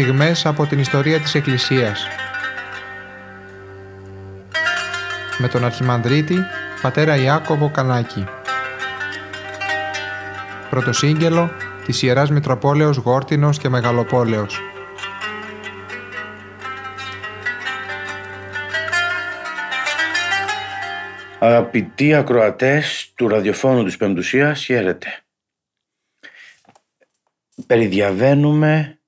στιγμές από την ιστορία της Εκκλησίας. Με τον Αρχιμανδρίτη, πατέρα Ιάκωβο Κανάκη. Πρωτοσύγγελο της Ιεράς Μητροπόλεως Γόρτινος και Μεγαλοπόλεως. Αγαπητοί ακροατές του ραδιοφώνου της Πεμπτουσίας, χαίρετε. Περιδιαβαίνουμε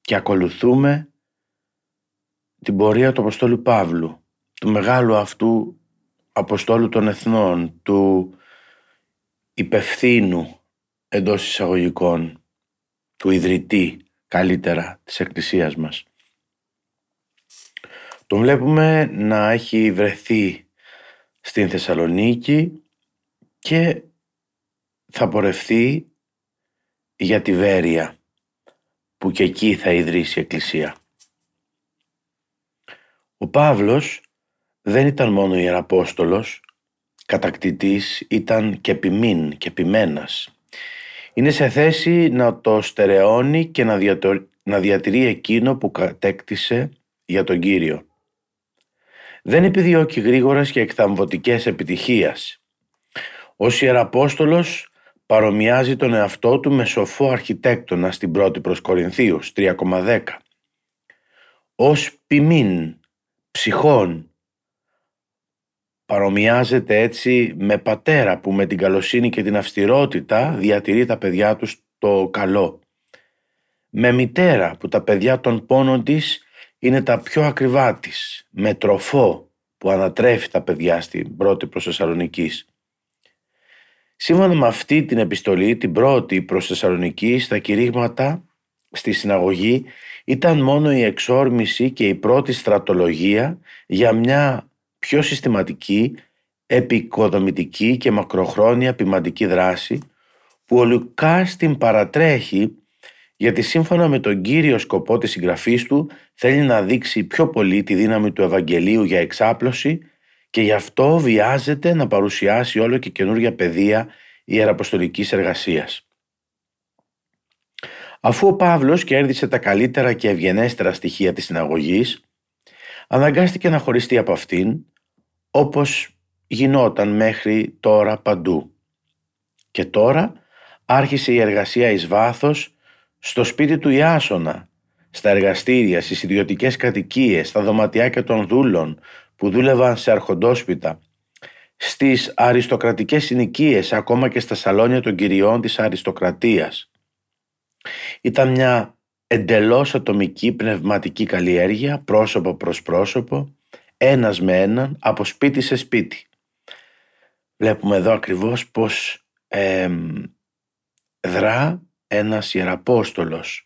και ακολουθούμε την πορεία του Αποστόλου Παύλου, του μεγάλου αυτού Αποστόλου των Εθνών, του υπευθύνου εντός εισαγωγικών, του ιδρυτή καλύτερα της Εκκλησίας μας. Τον βλέπουμε να έχει βρεθεί στην Θεσσαλονίκη και θα πορευθεί για τη Βέρεια που και εκεί θα ιδρύσει η Εκκλησία. Ο Παύλος δεν ήταν μόνο Ιεραπόστολος, κατακτητής ήταν και ποιμήν και ποιμένας. Είναι σε θέση να το στερεώνει και να, να διατηρεί εκείνο που κατέκτησε για τον Κύριο. Δεν επιδιώκει γρήγορες και εκθαμβωτικές επιτυχίας. Ως Ιεραπόστολος παρομοιάζει τον εαυτό του με σοφό αρχιτέκτονα στην πρώτη προς Κορινθίους 3,10. Ως ποιμήν, ψυχών, παρομοιάζεται έτσι με πατέρα που με την καλοσύνη και την αυστηρότητα διατηρεί τα παιδιά τους το καλό. Με μητέρα που τα παιδιά των πόνων της είναι τα πιο ακριβά της. Με τροφό που ανατρέφει τα παιδιά στην πρώτη προς Θεσσαλονικής. Σύμφωνα με αυτή την επιστολή, την πρώτη προς Θεσσαλονική, στα κηρύγματα στη συναγωγή ήταν μόνο η εξόρμηση και η πρώτη στρατολογία για μια πιο συστηματική, επικοδομητική και μακροχρόνια ποιμαντική δράση που ο Λουκάς την παρατρέχει γιατί σύμφωνα με τον κύριο σκοπό της συγγραφής του θέλει να δείξει πιο πολύ τη δύναμη του Ευαγγελίου για εξάπλωση και γι' αυτό βιάζεται να παρουσιάσει όλο και καινούργια πεδία ιεραποστολικής εργασίας. Αφού ο Παύλος κέρδισε τα καλύτερα και ευγενέστερα στοιχεία της συναγωγής, αναγκάστηκε να χωριστεί από αυτήν, όπως γινόταν μέχρι τώρα παντού. Και τώρα άρχισε η εργασία εις βάθος στο σπίτι του Ιάσονα, στα εργαστήρια, στις ιδιωτικές κατοικίες, στα δωματιάκια των δούλων που δούλευαν σε αρχοντόσπιτα, στις αριστοκρατικές συνοικίες, ακόμα και στα σαλόνια των κυριών της αριστοκρατίας. Ήταν μια εντελώς ατομική πνευματική καλλιέργεια, πρόσωπο προς πρόσωπο, ένας με έναν, από σπίτι σε σπίτι. Βλέπουμε εδώ ακριβώς πως ε, δρά ένας Ιεραπόστολος.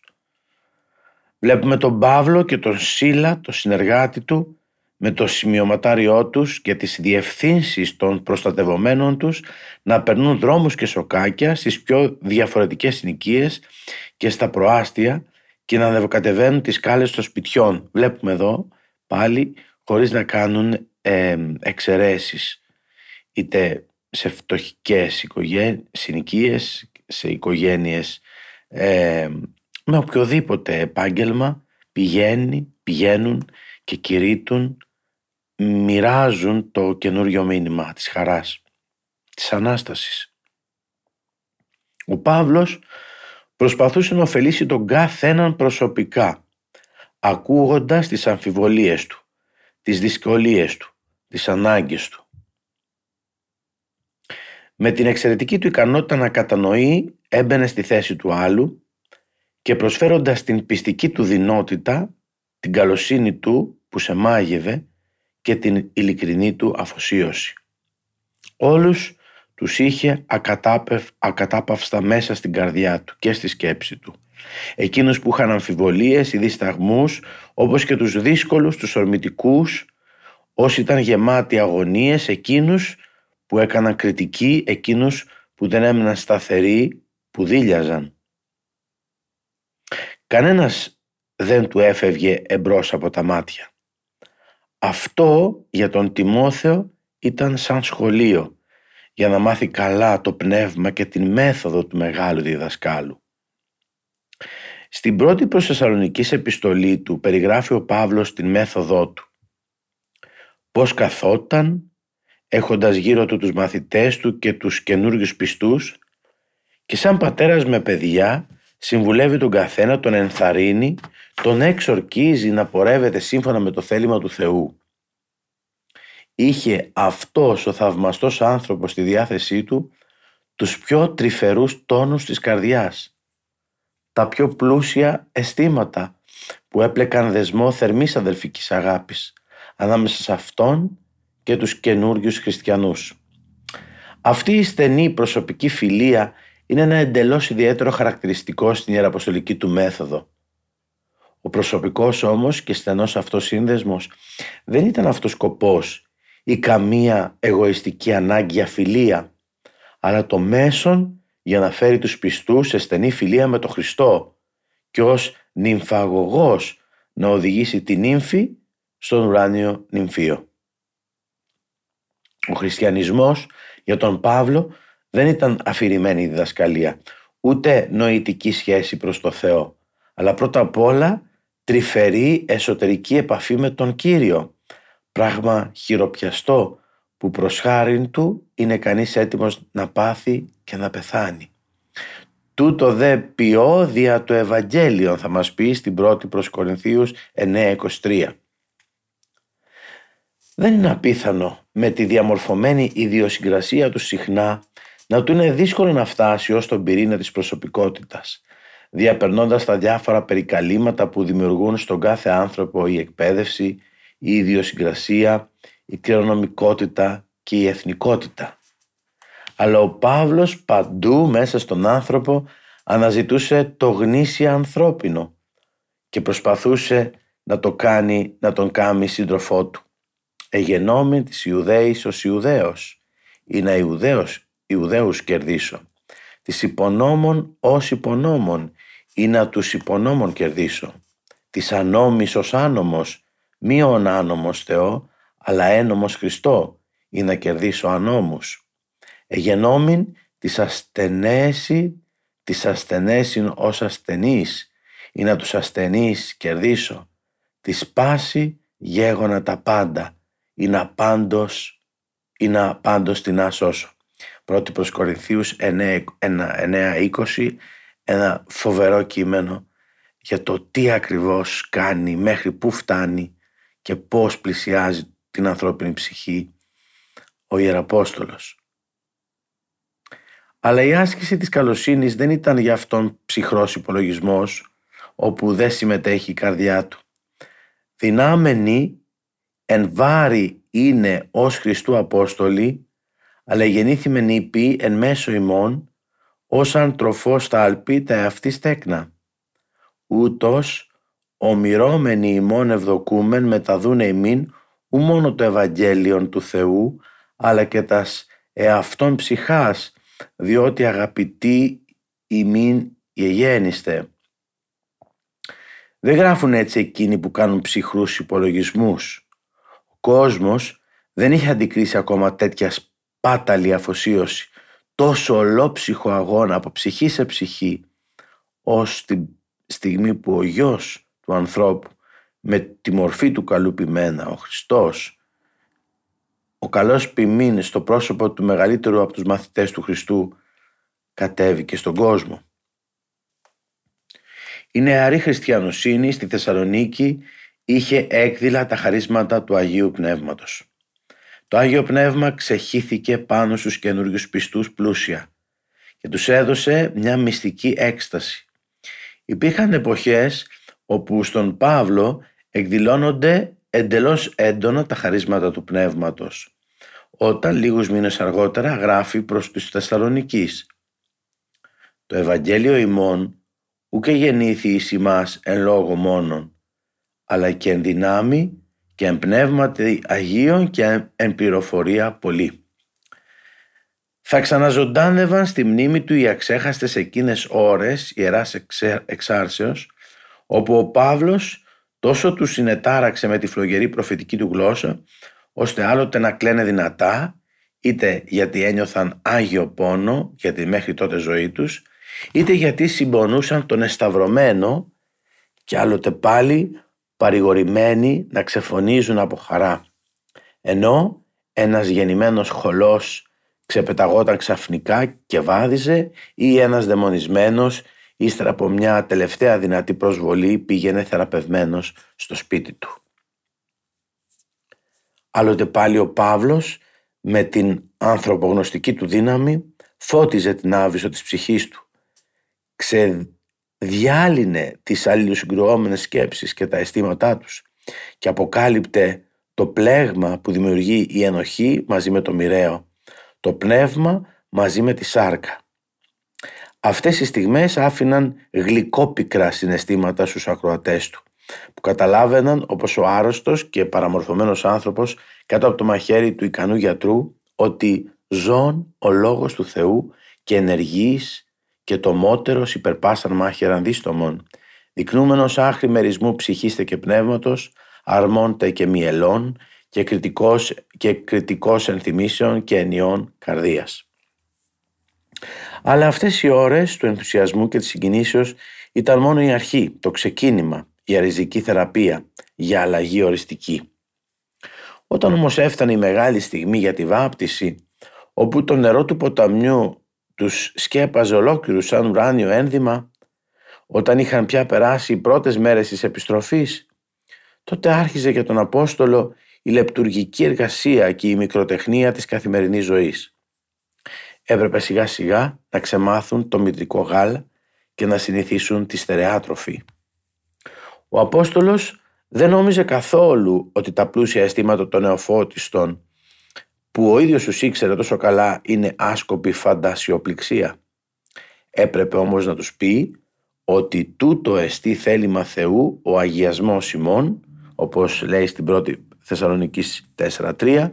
Βλέπουμε τον Παύλο και τον Σίλα, το συνεργάτη του, με το σημειωματάριό τους και τις διευθύνσεις των προστατευομένων τους να περνούν δρόμους και σοκάκια στις πιο διαφορετικές συνοικίες και στα προάστια και να ανεβοκατεβαίνουν τις σκάλες των σπιτιών. Βλέπουμε εδώ πάλι χωρίς να κάνουν ε, εξαιρέσεις είτε σε φτωχικές συνοικίες, σε οικογένειες ε, με οποιοδήποτε επάγγελμα πηγαίνει, πηγαίνουν και κηρύττουν, μοιράζουν το καινούριο μήνυμα της χαράς, της Ανάστασης. Ο Παύλος προσπαθούσε να ωφελήσει τον κάθε έναν προσωπικά, ακούγοντας τις αμφιβολίες του, τις δυσκολίες του, τις ανάγκες του. Με την εξαιρετική του ικανότητα να κατανοεί έμπαινε στη θέση του άλλου και προσφέροντας την πιστική του δυνότητα, την καλοσύνη του που σε μάγευε και την ειλικρινή του αφοσίωση. Όλους τους είχε ακατάπευ, ακατάπαυστα μέσα στην καρδιά του και στη σκέψη του. Εκείνους που είχαν αμφιβολίες ή δισταγμούς, όπως και τους δύσκολους, τους ορμητικούς, όσοι ήταν γεμάτοι αγωνίες, εκείνους που έκαναν κριτική, εκείνους που δεν έμειναν σταθεροί που δίλιαζαν. Κανένας δεν του έφευγε εμπρός από τα μάτια. Αυτό για τον Τιμόθεο ήταν σαν σχολείο για να μάθει καλά το πνεύμα και την μέθοδο του μεγάλου διδασκάλου. Στην πρώτη προς Θεσσαλονικής επιστολή του περιγράφει ο Παύλος την μέθοδό του. Πώς καθόταν έχοντας γύρω του τους μαθητές του και τους καινούριους πιστούς και σαν πατέρας με παιδιά συμβουλεύει τον καθένα, τον ενθαρρύνει, τον εξορκίζει να πορεύεται σύμφωνα με το θέλημα του Θεού. Είχε αυτός ο θαυμαστός άνθρωπος στη διάθεσή του τους πιο τρυφερούς τόνους της καρδιάς, τα πιο πλούσια αισθήματα που έπλεκαν δεσμό θερμής αδελφικής αγάπης ανάμεσα σε αυτόν και τους καινούριους χριστιανούς. Αυτή η στενή προσωπική φιλία είναι ένα εντελώς ιδιαίτερο χαρακτηριστικό στην ιεραποστολική του μέθοδο. Ο προσωπικός όμως και στενός αυτός σύνδεσμος δεν ήταν αυτός σκοπός ή καμία εγωιστική ανάγκη για φιλία, αλλά το μέσον για να φέρει τους πιστούς σε στενή φιλία με τον Χριστό και ως νυμφαγωγός να οδηγήσει την νύμφη στον ουράνιο νυμφίο. Ο χριστιανισμός για τον Παύλο δεν ήταν αφηρημένη διδασκαλία, ούτε νοητική σχέση προς το Θεό, αλλά πρώτα απ' όλα τρυφερή εσωτερική επαφή με τον Κύριο, πράγμα χειροπιαστό που προς χάριν του είναι κανείς έτοιμος να πάθει και να πεθάνει. Τούτο δε ποιό δια το Ευαγγέλιο θα μας πει στην πρώτη προς Κορινθίους 9.23. Δεν είναι απίθανο με τη διαμορφωμένη ιδιοσυγκρασία τους συχνά να του είναι δύσκολο να φτάσει ως τον πυρήνα της προσωπικότητας, διαπερνώντας τα διάφορα περικαλήματα που δημιουργούν στον κάθε άνθρωπο η εκπαίδευση, η ιδιοσυγκρασία, η κληρονομικότητα και η εθνικότητα. Αλλά ο Παύλος παντού μέσα στον άνθρωπο αναζητούσε το γνήσια ανθρώπινο και προσπαθούσε να το κάνει, να τον κάνει σύντροφό του. Εγενόμην της Ιουδαίης ως Ιουδαίος, ή να Ιουδαίος, Ιουδαίους κερδίσω. Της υπονόμων ως υπονόμων, ή να τους υπονόμων κερδίσω. Της ανόμης ως άνομος, μη ον άνομος Θεό, αλλά ένομος Χριστό, ή να κερδίσω ανόμους. Εγενόμην της ασθενέση, της ασθενέσιν ως ασθενής, ή να τους ασθενείς κερδίσω. Της πάση γέγονα τα πάντα, ή να πάντως, ή να πάντως την ασώσω. Πρώτη προς Κορινθίους 9-20, ένα φοβερό κείμενο για το τι ακριβώς κάνει, μέχρι πού φτάνει και πώς πλησιάζει την ανθρώπινη ψυχή ο Ιεραπόστολος. Αλλά η άσκηση της καλοσύνης δεν ήταν για αυτόν ψυχρός υπολογισμός όπου δεν συμμετέχει η καρδιά του. Δυνάμενη εν βάρη είναι ως Χριστού Απόστολοι αλλά γεννήθημεν νύπη εν μέσω ημών ως αν τροφός τα αλπί τα εαυτή στέκνα. Ούτως ομοιρώμενοι ημών ευδοκούμεν μεταδούνε ημίν ου μόνο το Ευαγγέλιον του Θεού αλλά και τας εαυτόν ψυχάς διότι αγαπητοί ημίν γεγέννηστε. Δεν γράφουν έτσι εκείνοι που κάνουν ψυχρούς υπολογισμούς. Ο κόσμος δεν είχε αντικρίσει ακόμα τέτοια σπάταλη αφοσίωση, τόσο ολόψυχο αγώνα από ψυχή σε ψυχή, ως τη στιγμή που ο γιος του ανθρώπου με τη μορφή του καλού ποιμένα, ο Χριστός, ο καλός ποιμήν στο πρόσωπο του μεγαλύτερου από τους μαθητές του Χριστού κατέβηκε στον κόσμο. Η νεαρή χριστιανοσύνη στη Θεσσαλονίκη είχε έκδηλα τα χαρίσματα του Αγίου Πνεύματος. Το Άγιο Πνεύμα ξεχύθηκε πάνω στους καινούριους πιστούς πλούσια και τους έδωσε μια μυστική έκσταση. Υπήρχαν εποχές όπου στον Παύλο εκδηλώνονται εντελώς έντονα τα χαρίσματα του Πνεύματος όταν λίγους μήνες αργότερα γράφει προς τους Θεσσαλονικείς «Το Ευαγγέλιο ημών ούκε γεννήθη εις ημάς εν λόγω μόνον, αλλά και εν δυνάμει και εν πνεύματι Αγίων και εν πληροφορία πολύ». Θα ξαναζωντάνευαν στη μνήμη του οι αξέχαστες εκείνες ώρες ιεράς εξάρσεως όπου ο Παύλος τόσο τους συνετάραξε με τη φλογερή προφητική του γλώσσα ώστε άλλοτε να κλαίνε δυνατά είτε γιατί ένιωθαν άγιο πόνο για τη μέχρι τότε ζωή τους είτε γιατί συμπονούσαν τον εσταυρωμένο και άλλοτε πάλι παρηγορημένοι να ξεφωνίζουν από χαρά. Ενώ ένας γεννημένος χολός ξεπεταγόταν ξαφνικά και βάδιζε ή ένας δαιμονισμένος ύστερα από μια τελευταία δυνατή προσβολή πήγαινε θεραπευμένος στο σπίτι του. Άλλοτε πάλι ο Παύλος με την ανθρωπογνωστική του δύναμη φώτιζε την άβυσο της ψυχής του. Ξεδιάλυνε τις αλληλοσυγκρουόμενες σκέψεις και τα αισθήματά τους και αποκάλυπτε το πλέγμα που δημιουργεί η ενοχή μαζί με το μοιραίο, το πνεύμα μαζί με τη σάρκα. Αυτές οι στιγμές άφηναν γλυκόπικρα συναισθήματα στους ακροατές του, που καταλάβαιναν όπως ο άρρωστος και παραμορφωμένος άνθρωπος κάτω από το μαχαίρι του ικανού γιατρού ότι ζών ο λόγος του Θεού και ενεργείς και το μότερος υπερπάσαν μάχαιραν δίστομων, δεικνούμενος άχρη μερισμού ψυχίστε και πνεύματος, αρμόντε και μυελών και κριτικός, και κριτικός ενθυμίσεων και ενιών καρδίας. Αλλά αυτές οι ώρες του ενθουσιασμού και της συγκινήσεως ήταν μόνο η αρχή, το ξεκίνημα, η αριζική θεραπεία για αλλαγή οριστική. Όταν όμως έφτανε η μεγάλη στιγμή για τη βάπτιση, όπου το νερό του ποταμιού τους σκέπαζε ολόκληρου σαν ουράνιο ένδυμα, όταν είχαν πια περάσει οι πρώτες μέρες της επιστροφής, τότε άρχιζε για τον Απόστολο η λεπτουργική εργασία και η μικροτεχνία της καθημερινής ζωής. Έπρεπε σιγά σιγά να ξεμάθουν το μητρικό γάλα και να συνηθίσουν τη στερεά τροφή. Ο Απόστολος δεν νόμιζε καθόλου ότι τα πλούσια αισθήματα των νεοφώτιστων που ο ίδιος τους ήξερε τόσο καλά είναι άσκοπη φαντασιοπληξία. Έπρεπε όμως να τους πει ότι τούτο εστί θέλημα Θεού ο αγιασμός ημών, όπως λέει στην πρώτη Θεσσαλονικής 4.3,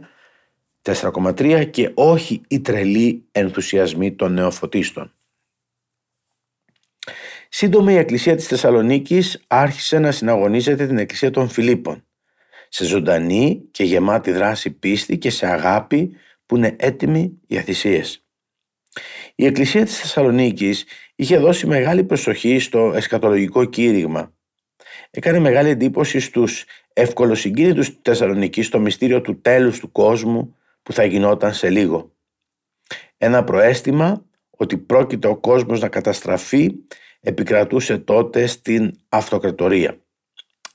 4,3 και όχι οι τρελοί ενθουσιασμοί των νεοφωτίστων. Σύντομα η Εκκλησία της Θεσσαλονίκης άρχισε να συναγωνίζεται την Εκκλησία των Φιλίππων σε ζωντανή και γεμάτη δράση πίστη και σε αγάπη που είναι έτοιμη για θυσίες. Η Εκκλησία της Θεσσαλονίκης είχε δώσει μεγάλη προσοχή στο εσκατολογικό κήρυγμα. Έκανε μεγάλη εντύπωση στους ευκολοσυγκίνητους του Θεσσαλονίκης στο μυστήριο του τέλους του κόσμου που θα γινόταν σε λίγο. Ένα προέστημα ότι πρόκειται ο κόσμος να καταστραφεί επικρατούσε τότε στην αυτοκρατορία.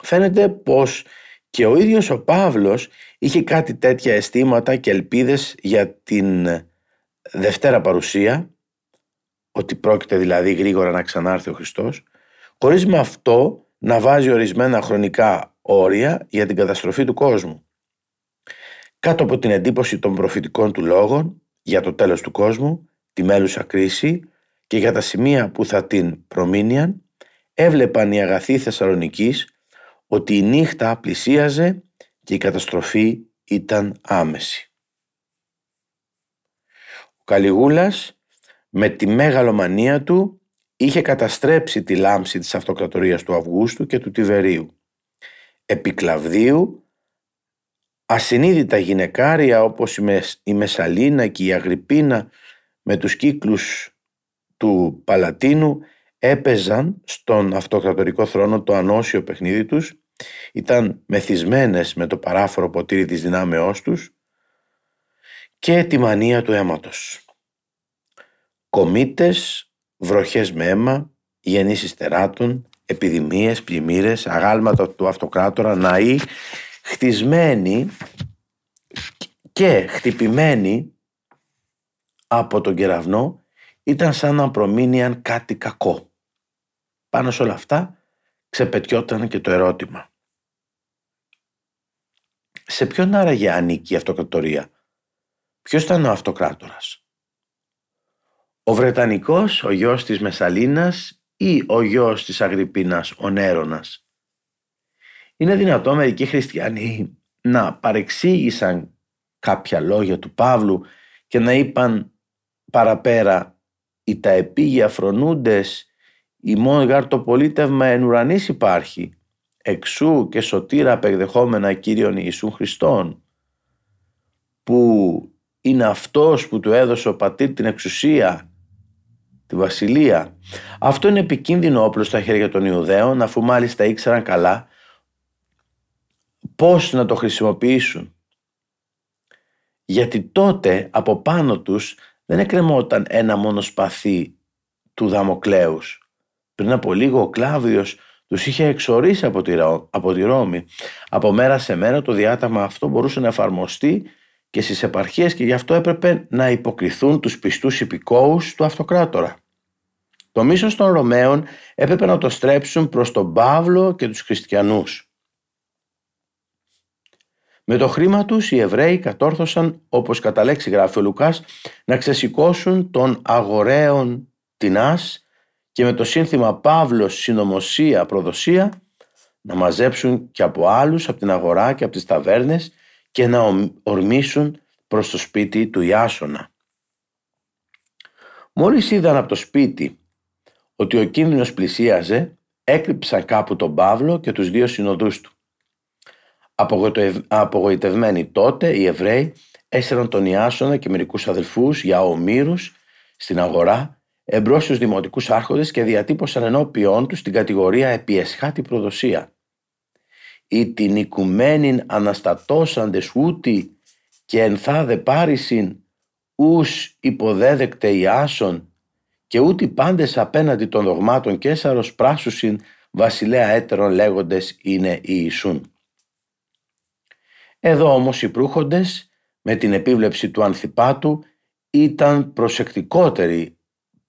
Φαίνεται πως και ο ίδιος ο Παύλος είχε κάτι τέτοια αισθήματα και ελπίδες για την Δευτέρα παρουσία, ότι πρόκειται δηλαδή γρήγορα να ξανάρθει ο Χριστός, χωρίς με αυτό να βάζει ορισμένα χρονικά όρια για την καταστροφή του κόσμου. Κάτω από την εντύπωση των προφητικών του λόγων για το τέλος του κόσμου, τη μέλουσα κρίση και για τα σημεία που θα την προμήνιαν, έβλεπαν οι αγαθοί Θεσσαλονικής ότι η νύχτα πλησίαζε και η καταστροφή ήταν άμεση. Ο Καλιγούλας με τη μεγαλομανία του είχε καταστρέψει τη λάμψη της αυτοκρατορίας του Αυγούστου και του Τιβερίου. Επικλαβδίου ασυνείδητα γυναικάρια όπως η Μεσαλίνα και η Αγρυπίνα με τους κύκλους του Παλατίνου έπαιζαν στον αυτοκρατορικό θρόνο το ανώσιο παιχνίδι τους, ήταν μεθυσμένες με το παράφορο ποτήρι της δυνάμεώς τους και τη μανία του αίματος. Κομίτες, βροχές με αίμα, γεννήσεις τεράτων, επιδημίες, πλημμύρες, αγάλματα του αυτοκράτορα, ναοί, χτισμένοι και χτυπημένοι από τον κεραυνό ήταν σαν να προμήνυαν κάτι κακό. Πάνω σε όλα αυτά ξεπετιόταν και το ερώτημα. Σε ποιον άραγε ανήκει η αυτοκρατορία; Ποιος ήταν ο αυτοκράτορας; Ο Βρετανικός, ο γιος της Μεσαλίνας ή ο γιος της Αγρυπίνας, ο Νέρονας; Είναι δυνατό μερικοί χριστιανοί να παρεξήγησαν κάποια λόγια του Παύλου και να είπαν παραπέρα «Οι τα επίγεια φρονούντες, η μόν γάρ το πολίτευμα εν ουρανής υπάρχει, εξού και σωτήρα απεκδεχόμενα Κύριον Ιησού Χριστόν» που είναι αυτός που του έδωσε ο πατήρ την εξουσία τη βασιλεία. Αυτό είναι επικίνδυνο όπλο στα χέρια των Ιουδαίων αφού μάλιστα ήξεραν καλά πώς να το χρησιμοποιήσουν. Γιατί τότε από πάνω τους δεν εκκρεμόταν ένα μόνο σπαθί του Δαμοκλέους. Πριν από λίγο ο Κλάβδιος τους είχε εξορίσει από τη, από τη Ρώμη. Από μέρα σε μέρα το διάταγμα αυτό μπορούσε να εφαρμοστεί και στις επαρχίες και γι' αυτό έπρεπε να υποκριθούν τους πιστούς υπηκόους του αυτοκράτορα. Το μίσος των Ρωμαίων έπρεπε να το στρέψουν προς τον Παύλο και τους χριστιανούς. Με το χρήμα τους οι Εβραίοι κατόρθωσαν, όπως κατά λέξη γράφει ο Λουκάς, να ξεσηκώσουν τον αγορέων τεινάς και με το σύνθημα Παύλος συνωμοσία προδοσία να μαζέψουν και από άλλους από την αγορά και από τις ταβέρνες και να ορμήσουν προς το σπίτι του Ιάσονα. Μόλις είδαν από το σπίτι ότι ο κίνδυνος πλησίαζε, έκρυψαν κάπου τον Παύλο και τους δύο συνοδούς του. Απογοητευμένοι τότε οι Εβραίοι έσαιραν τον Ιάσονα και μερικούς αδελφούς για ομήρους στην αγορά εμπρός στους δημοτικούς άρχοντες και διατύπωσαν ενώπιον τους την κατηγορία επιεσχάτη προδοσία. Ή την οικουμένην αναστατώσαντες ούτι και ενθάδε πάρισιν ους υποδέδεκτε Ιάσον και ούτι πάντες απέναντι των δογμάτων Κέσαρος πράσουσιν βασιλέα έτερων λέγοντες είναι οι Ιησούν. Εδώ όμως οι προύχοντες με την επίβλεψη του Ανθιπάτου ήταν προσεκτικότεροι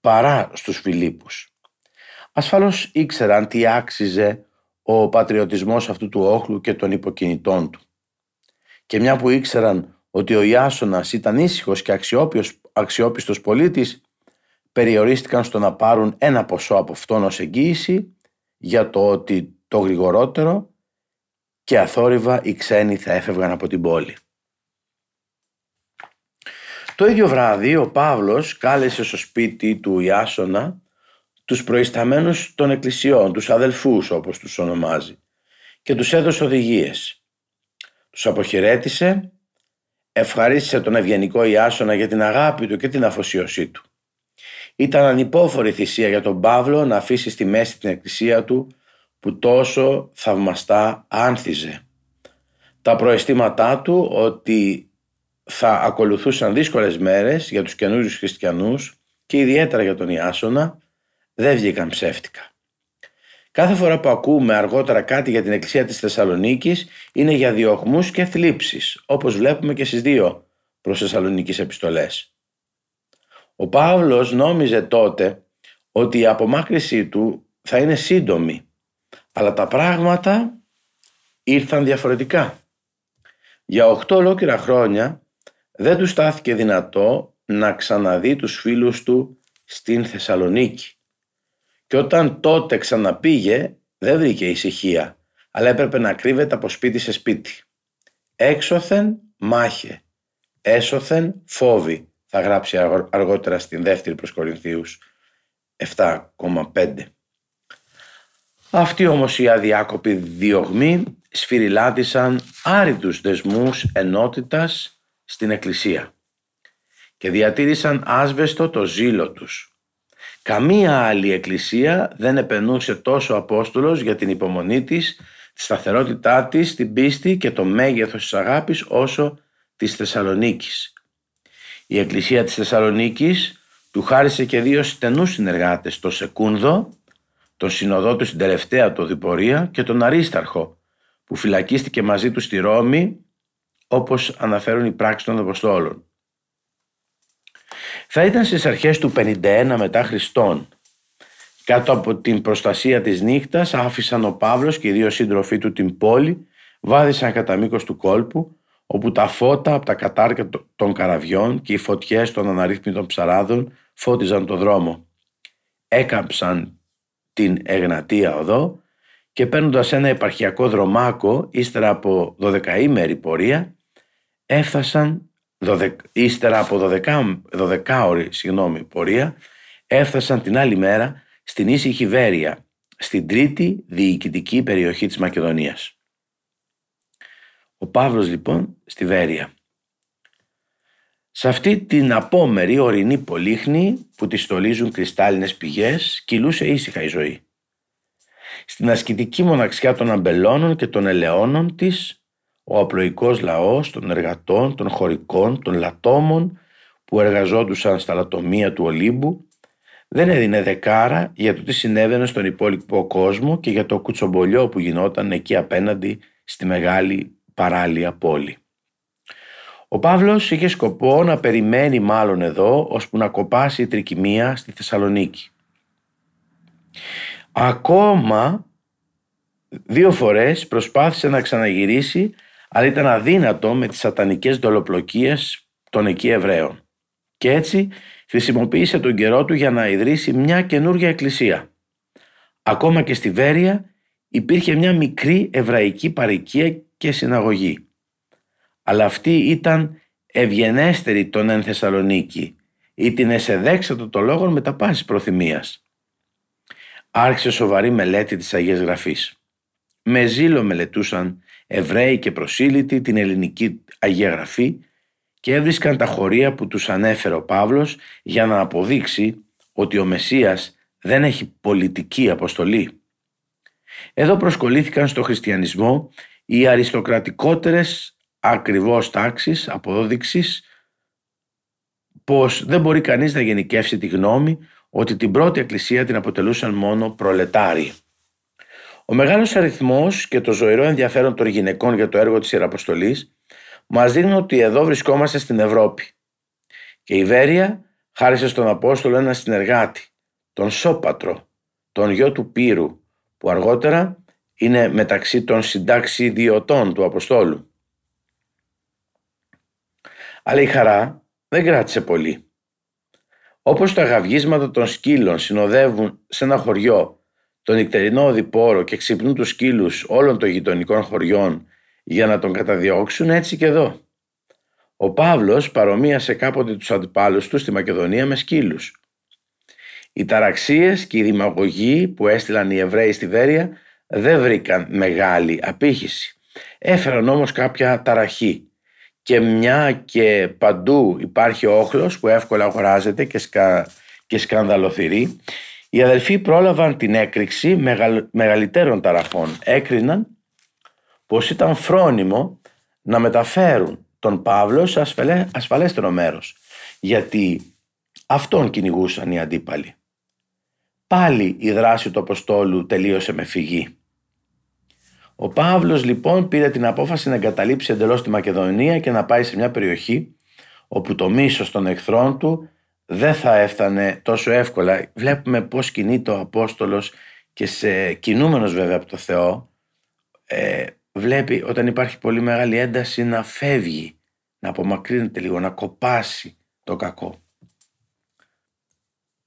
παρά στους Φιλίππους. Ασφαλώς ήξεραν τι άξιζε ο πατριωτισμός αυτού του όχλου και των υποκινητών του. Και μια που ήξεραν ότι ο Ιάσονας ήταν ήσυχος και αξιόπιος, αξιόπιστος πολίτης, περιορίστηκαν στο να πάρουν ένα ποσό από αυτόν ως εγγύηση για το ότι το γρηγορότερο και αθόρυβα οι ξένοι θα έφευγαν από την πόλη. Το ίδιο βράδυ ο Παύλος κάλεσε στο σπίτι του Ιάσονα τους προϊσταμένους των εκκλησιών, τους αδελφούς όπως τους ονομάζει και τους έδωσε οδηγίες. Τους αποχαιρέτησε, ευχαρίστησε τον ευγενικό Ιάσονα για την αγάπη του και την αφοσίωσή του. Ήταν ανυπόφορη θυσία για τον Παύλο να αφήσει στη μέση την εκκλησία του που τόσο θαυμαστά άνθιζε. Τα προαισθήματά του ότι θα ακολουθούσαν δύσκολες μέρες για τους καινούριους χριστιανούς και ιδιαίτερα για τον Ιάσονα δεν βγήκαν ψεύτικα. Κάθε φορά που ακούμε αργότερα κάτι για την εκκλησία της Θεσσαλονίκης είναι για διωγμούς και θλίψεις, όπως βλέπουμε και στις δύο προς Θεσσαλονίκης επιστολές. Ο Παύλος νόμιζε τότε ότι η απομάκρυσή του θα είναι σύντομη, αλλά τα πράγματα ήρθαν διαφορετικά. Για οχτώ ολόκληρα χρόνια δεν του στάθηκε δυνατό να ξαναδεί τους φίλους του στην Θεσσαλονίκη. Και όταν τότε ξαναπήγε δεν βρήκε ησυχία, αλλά έπρεπε να κρύβεται από σπίτι σε σπίτι. Έξωθεν μάχε, έσωθεν φόβη, θα γράψει αργότερα στην δεύτερη προς Κορινθίους 7,5. Αυτοί όμως οι αδιάκοποι διωγμοί σφυριλάτησαν άρρητους δεσμούς ενότητας στην εκκλησία και διατήρησαν άσβεστο το ζήλο τους. Καμία άλλη εκκλησία δεν επενούσε τόσο Απόστολος για την υπομονή της, τη σταθερότητά της, την πίστη και το μέγεθος της αγάπης όσο της Θεσσαλονίκης. Η εκκλησία της Θεσσαλονίκης του χάρισε και δύο στενούς συνεργάτες, τον Σεκούνδο, τον συνοδό του στην τελευταία του διπορία και τον Αρίσταρχο, που φυλακίστηκε μαζί του στη Ρώμη όπως αναφέρουν οι πράξεις των Αποστόλων. Θα ήταν στις αρχές του 51 μετά Χριστόν. Κάτω από την προστασία της νύχτας άφησαν ο Παύλος και οι δύο σύντροφοί του την πόλη, βάδισαν κατά μήκος του κόλπου, όπου τα φώτα από τα κατάρκα των καραβιών και οι φωτιές των αναρρύθμιτων ψαράδων φώτιζαν το δρόμο. Έκαμψαν την Εγνατία οδό και παίρνοντας ένα επαρχιακό δρομάκο ύστερα από 12 πορεία έφτασαν, ύστερα από 12, 12 ώρη συγγνώμη, πορεία, έφτασαν την άλλη μέρα στην ήσυχη Βέρεια, στην τρίτη διοικητική περιοχή της Μακεδονίας. Ο Παύλος λοιπόν στη Βέρεια. Σε αυτή την απόμερη ορεινή πολύχνη που τη στολίζουν κρυστάλλινες πηγές κυλούσε ήσυχα η ζωή. Στην ασκητική μοναξιά των αμπελώνων και των ελαιώνων της ο απλοϊκός λαός των εργατών, των χωρικών, των λατόμων που εργαζόντουσαν στα λατομεία του Ολύμπου δεν έδινε δεκάρα για το τι συνέβαινε στον υπόλοιπο κόσμο και για το κουτσομπολιό που γινόταν εκεί απέναντι στη μεγάλη παράλια πόλη. Ο Παύλος είχε σκοπό να περιμένει μάλλον εδώ ώσπου να κοπάσει η τρικυμία στη Θεσσαλονίκη. Ακόμα δύο φορές προσπάθησε να ξαναγυρίσει αλλά ήταν αδύνατο με τις σατανικές δολοπλοκίες των εκεί Εβραίων. Και έτσι χρησιμοποίησε τον καιρό του για να ιδρύσει μια καινούργια εκκλησία. Ακόμα και στη Βέρεια υπήρχε μια μικρή εβραϊκή παροικία και συναγωγή. Αλλά αυτή ήταν ευγενέστερη τον εν Θεσσαλονίκη ή την εσεδέξατο το λόγο με τα πάσης προθυμίας. Άρχισε σοβαρή μελέτη της Αγίας Γραφής. Με ζήλο μελετούσαν Εβραίοι και προσήλυτοι την ελληνική Αγία Γραφή και έβρισκαν τα χωρία που τους ανέφερε ο Παύλος για να αποδείξει ότι ο Μεσσίας δεν έχει πολιτική αποστολή. Εδώ προσκολήθηκαν στο χριστιανισμό οι αριστοκρατικότερες ακριβώς τάξεις αποδείξεις πως δεν μπορεί κανείς να γενικεύσει τη γνώμη ότι την πρώτη εκκλησία την αποτελούσαν μόνο προλετάριοι. Ο μεγάλος αριθμός και το ζωηρό ενδιαφέρον των γυναικών για το έργο της Ιεραποστολής μας δείχνουν ότι εδώ βρισκόμαστε στην Ευρώπη. Και η Βέρεια χάρισε στον Απόστολο ένα συνεργάτη, τον Σόπατρο, τον γιο του Πύρου, που αργότερα είναι μεταξύ των συνταξιδιωτών του Αποστόλου. Αλλά η χαρά δεν κράτησε πολύ. Όπως τα γαυγίσματα των σκύλων συνοδεύουν σε ένα χωριό τον νυχτερινό οδηπόρο και ξυπνούν τους σκύλους όλων των γειτονικών χωριών για να τον καταδιώξουν έτσι και εδώ. Ο Παύλος παρομοίασε κάποτε τους αντιπάλους του στη Μακεδονία με σκύλους. Οι ταραξίες και οι δημαγωγοί που έστειλαν οι Εβραίοι στη Βέρεια δεν βρήκαν μεγάλη απήχηση. Έφεραν όμως κάποια ταραχή και μια και παντού υπάρχει όχλος που εύκολα αγοράζεται και, σκα... και σκανδαλοθυρεί οι αδελφοί πρόλαβαν την έκρηξη μεγαλύτερων ταραχών. Έκριναν πως ήταν φρόνιμο να μεταφέρουν τον Παύλο σε ασφαλέ, ασφαλέστερο μέρος, γιατί αυτόν κυνηγούσαν οι αντίπαλοι. Πάλι η δράση του Αποστόλου τελείωσε με φυγή. Ο Παύλος λοιπόν πήρε την απόφαση να εγκαταλείψει εντελώς τη Μακεδονία και να πάει σε μια περιοχή όπου το μίσος των εχθρών του δεν θα έφτανε τόσο εύκολα. Βλέπουμε πώς κινείται ο Απόστολος και σε κινούμενος βέβαια από το Θεό ε, βλέπει όταν υπάρχει πολύ μεγάλη ένταση να φεύγει, να απομακρύνεται λίγο, να κοπάσει το κακό.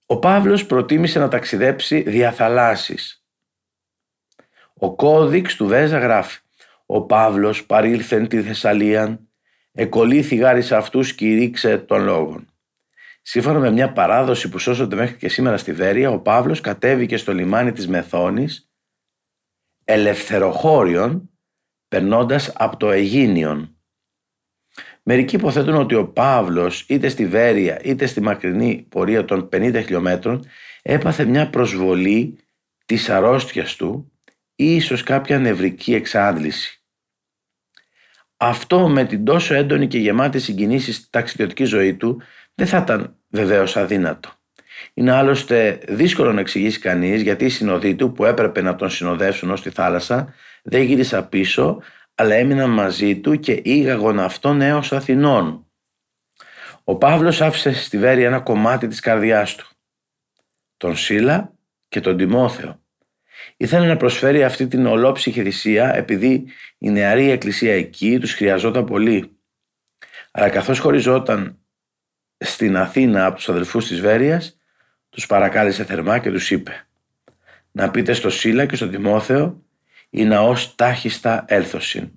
Ο Παύλος προτίμησε να ταξιδέψει δια θαλάσσης. Ο κώδικς του Βέζα γράφει «Ο Παύλος παρήλθεν τη Θεσσαλίαν, εκολύθη γάρι σε αυτούς και ρίξε των λόγων». Σύμφωνα με μια παράδοση που σώσονται μέχρι και σήμερα στη Βέρεια, ο Παύλος κατέβηκε στο λιμάνι της Μεθόνης ελευθεροχώριον περνώντας από το Αιγίνιον. Μερικοί υποθέτουν ότι ο Παύλος είτε στη Βέρεια είτε στη μακρινή πορεία των 50 χιλιόμετρων έπαθε μια προσβολή της αρρώστιας του ή ίσως κάποια νευρική εξάντληση. Αυτό με την τόσο έντονη και γεμάτη συγκινήσεις στη ταξιδιωτική ζωή του δεν θα ήταν βεβαίως αδύνατο. Είναι άλλωστε δύσκολο να εξηγήσει κανείς γιατί οι συνοδοί του που έπρεπε να τον συνοδεύσουν ως τη θάλασσα δεν γύρισαν πίσω αλλά έμειναν μαζί του και ήγαγον αυτόν έως Αθηνών. Ο Παύλος άφησε στη Βέρεια ένα κομμάτι της καρδιάς του. Τον Σίλα και τον Τιμόθεο. Ήθελε να προσφέρει αυτή την ολόψυχη θυσία επειδή η νεαρή εκκλησία εκεί τους χρειαζόταν πολύ. Αλλά καθώς χωριζόταν στην Αθήνα από τους αδελφούς της Βέρειας, τους παρακάλεσε θερμά και τους είπε «Να πείτε στο Σίλα και στον Τιμόθεο η ναός τάχιστα έλθωσιν».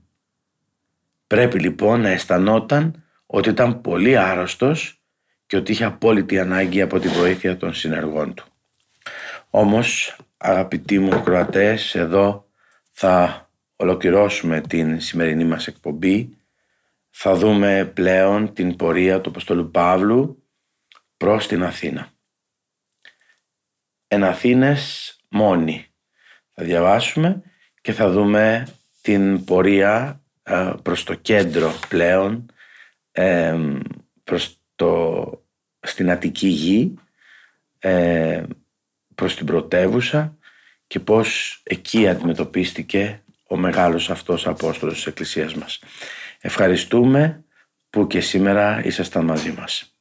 Πρέπει λοιπόν να αισθανόταν ότι ήταν πολύ άρρωστος και ότι είχε απόλυτη ανάγκη από τη βοήθεια των συνεργών του. Όμως αγαπητοί μου κροατές εδώ θα ολοκληρώσουμε την σημερινή μας εκπομπή θα δούμε πλέον την πορεία του Αποστολού Παύλου προς την Αθήνα. Εν Αθήνες μόνοι. Θα διαβάσουμε και θα δούμε την πορεία ε, προς το κέντρο πλέον, ε, προς το, στην Αττική Γη, ε, προς την πρωτεύουσα και πώς εκεί αντιμετωπίστηκε ο μεγάλος αυτός Απόστολος της Εκκλησίας μας. Ευχαριστούμε που και σήμερα ήσασταν μαζί μας.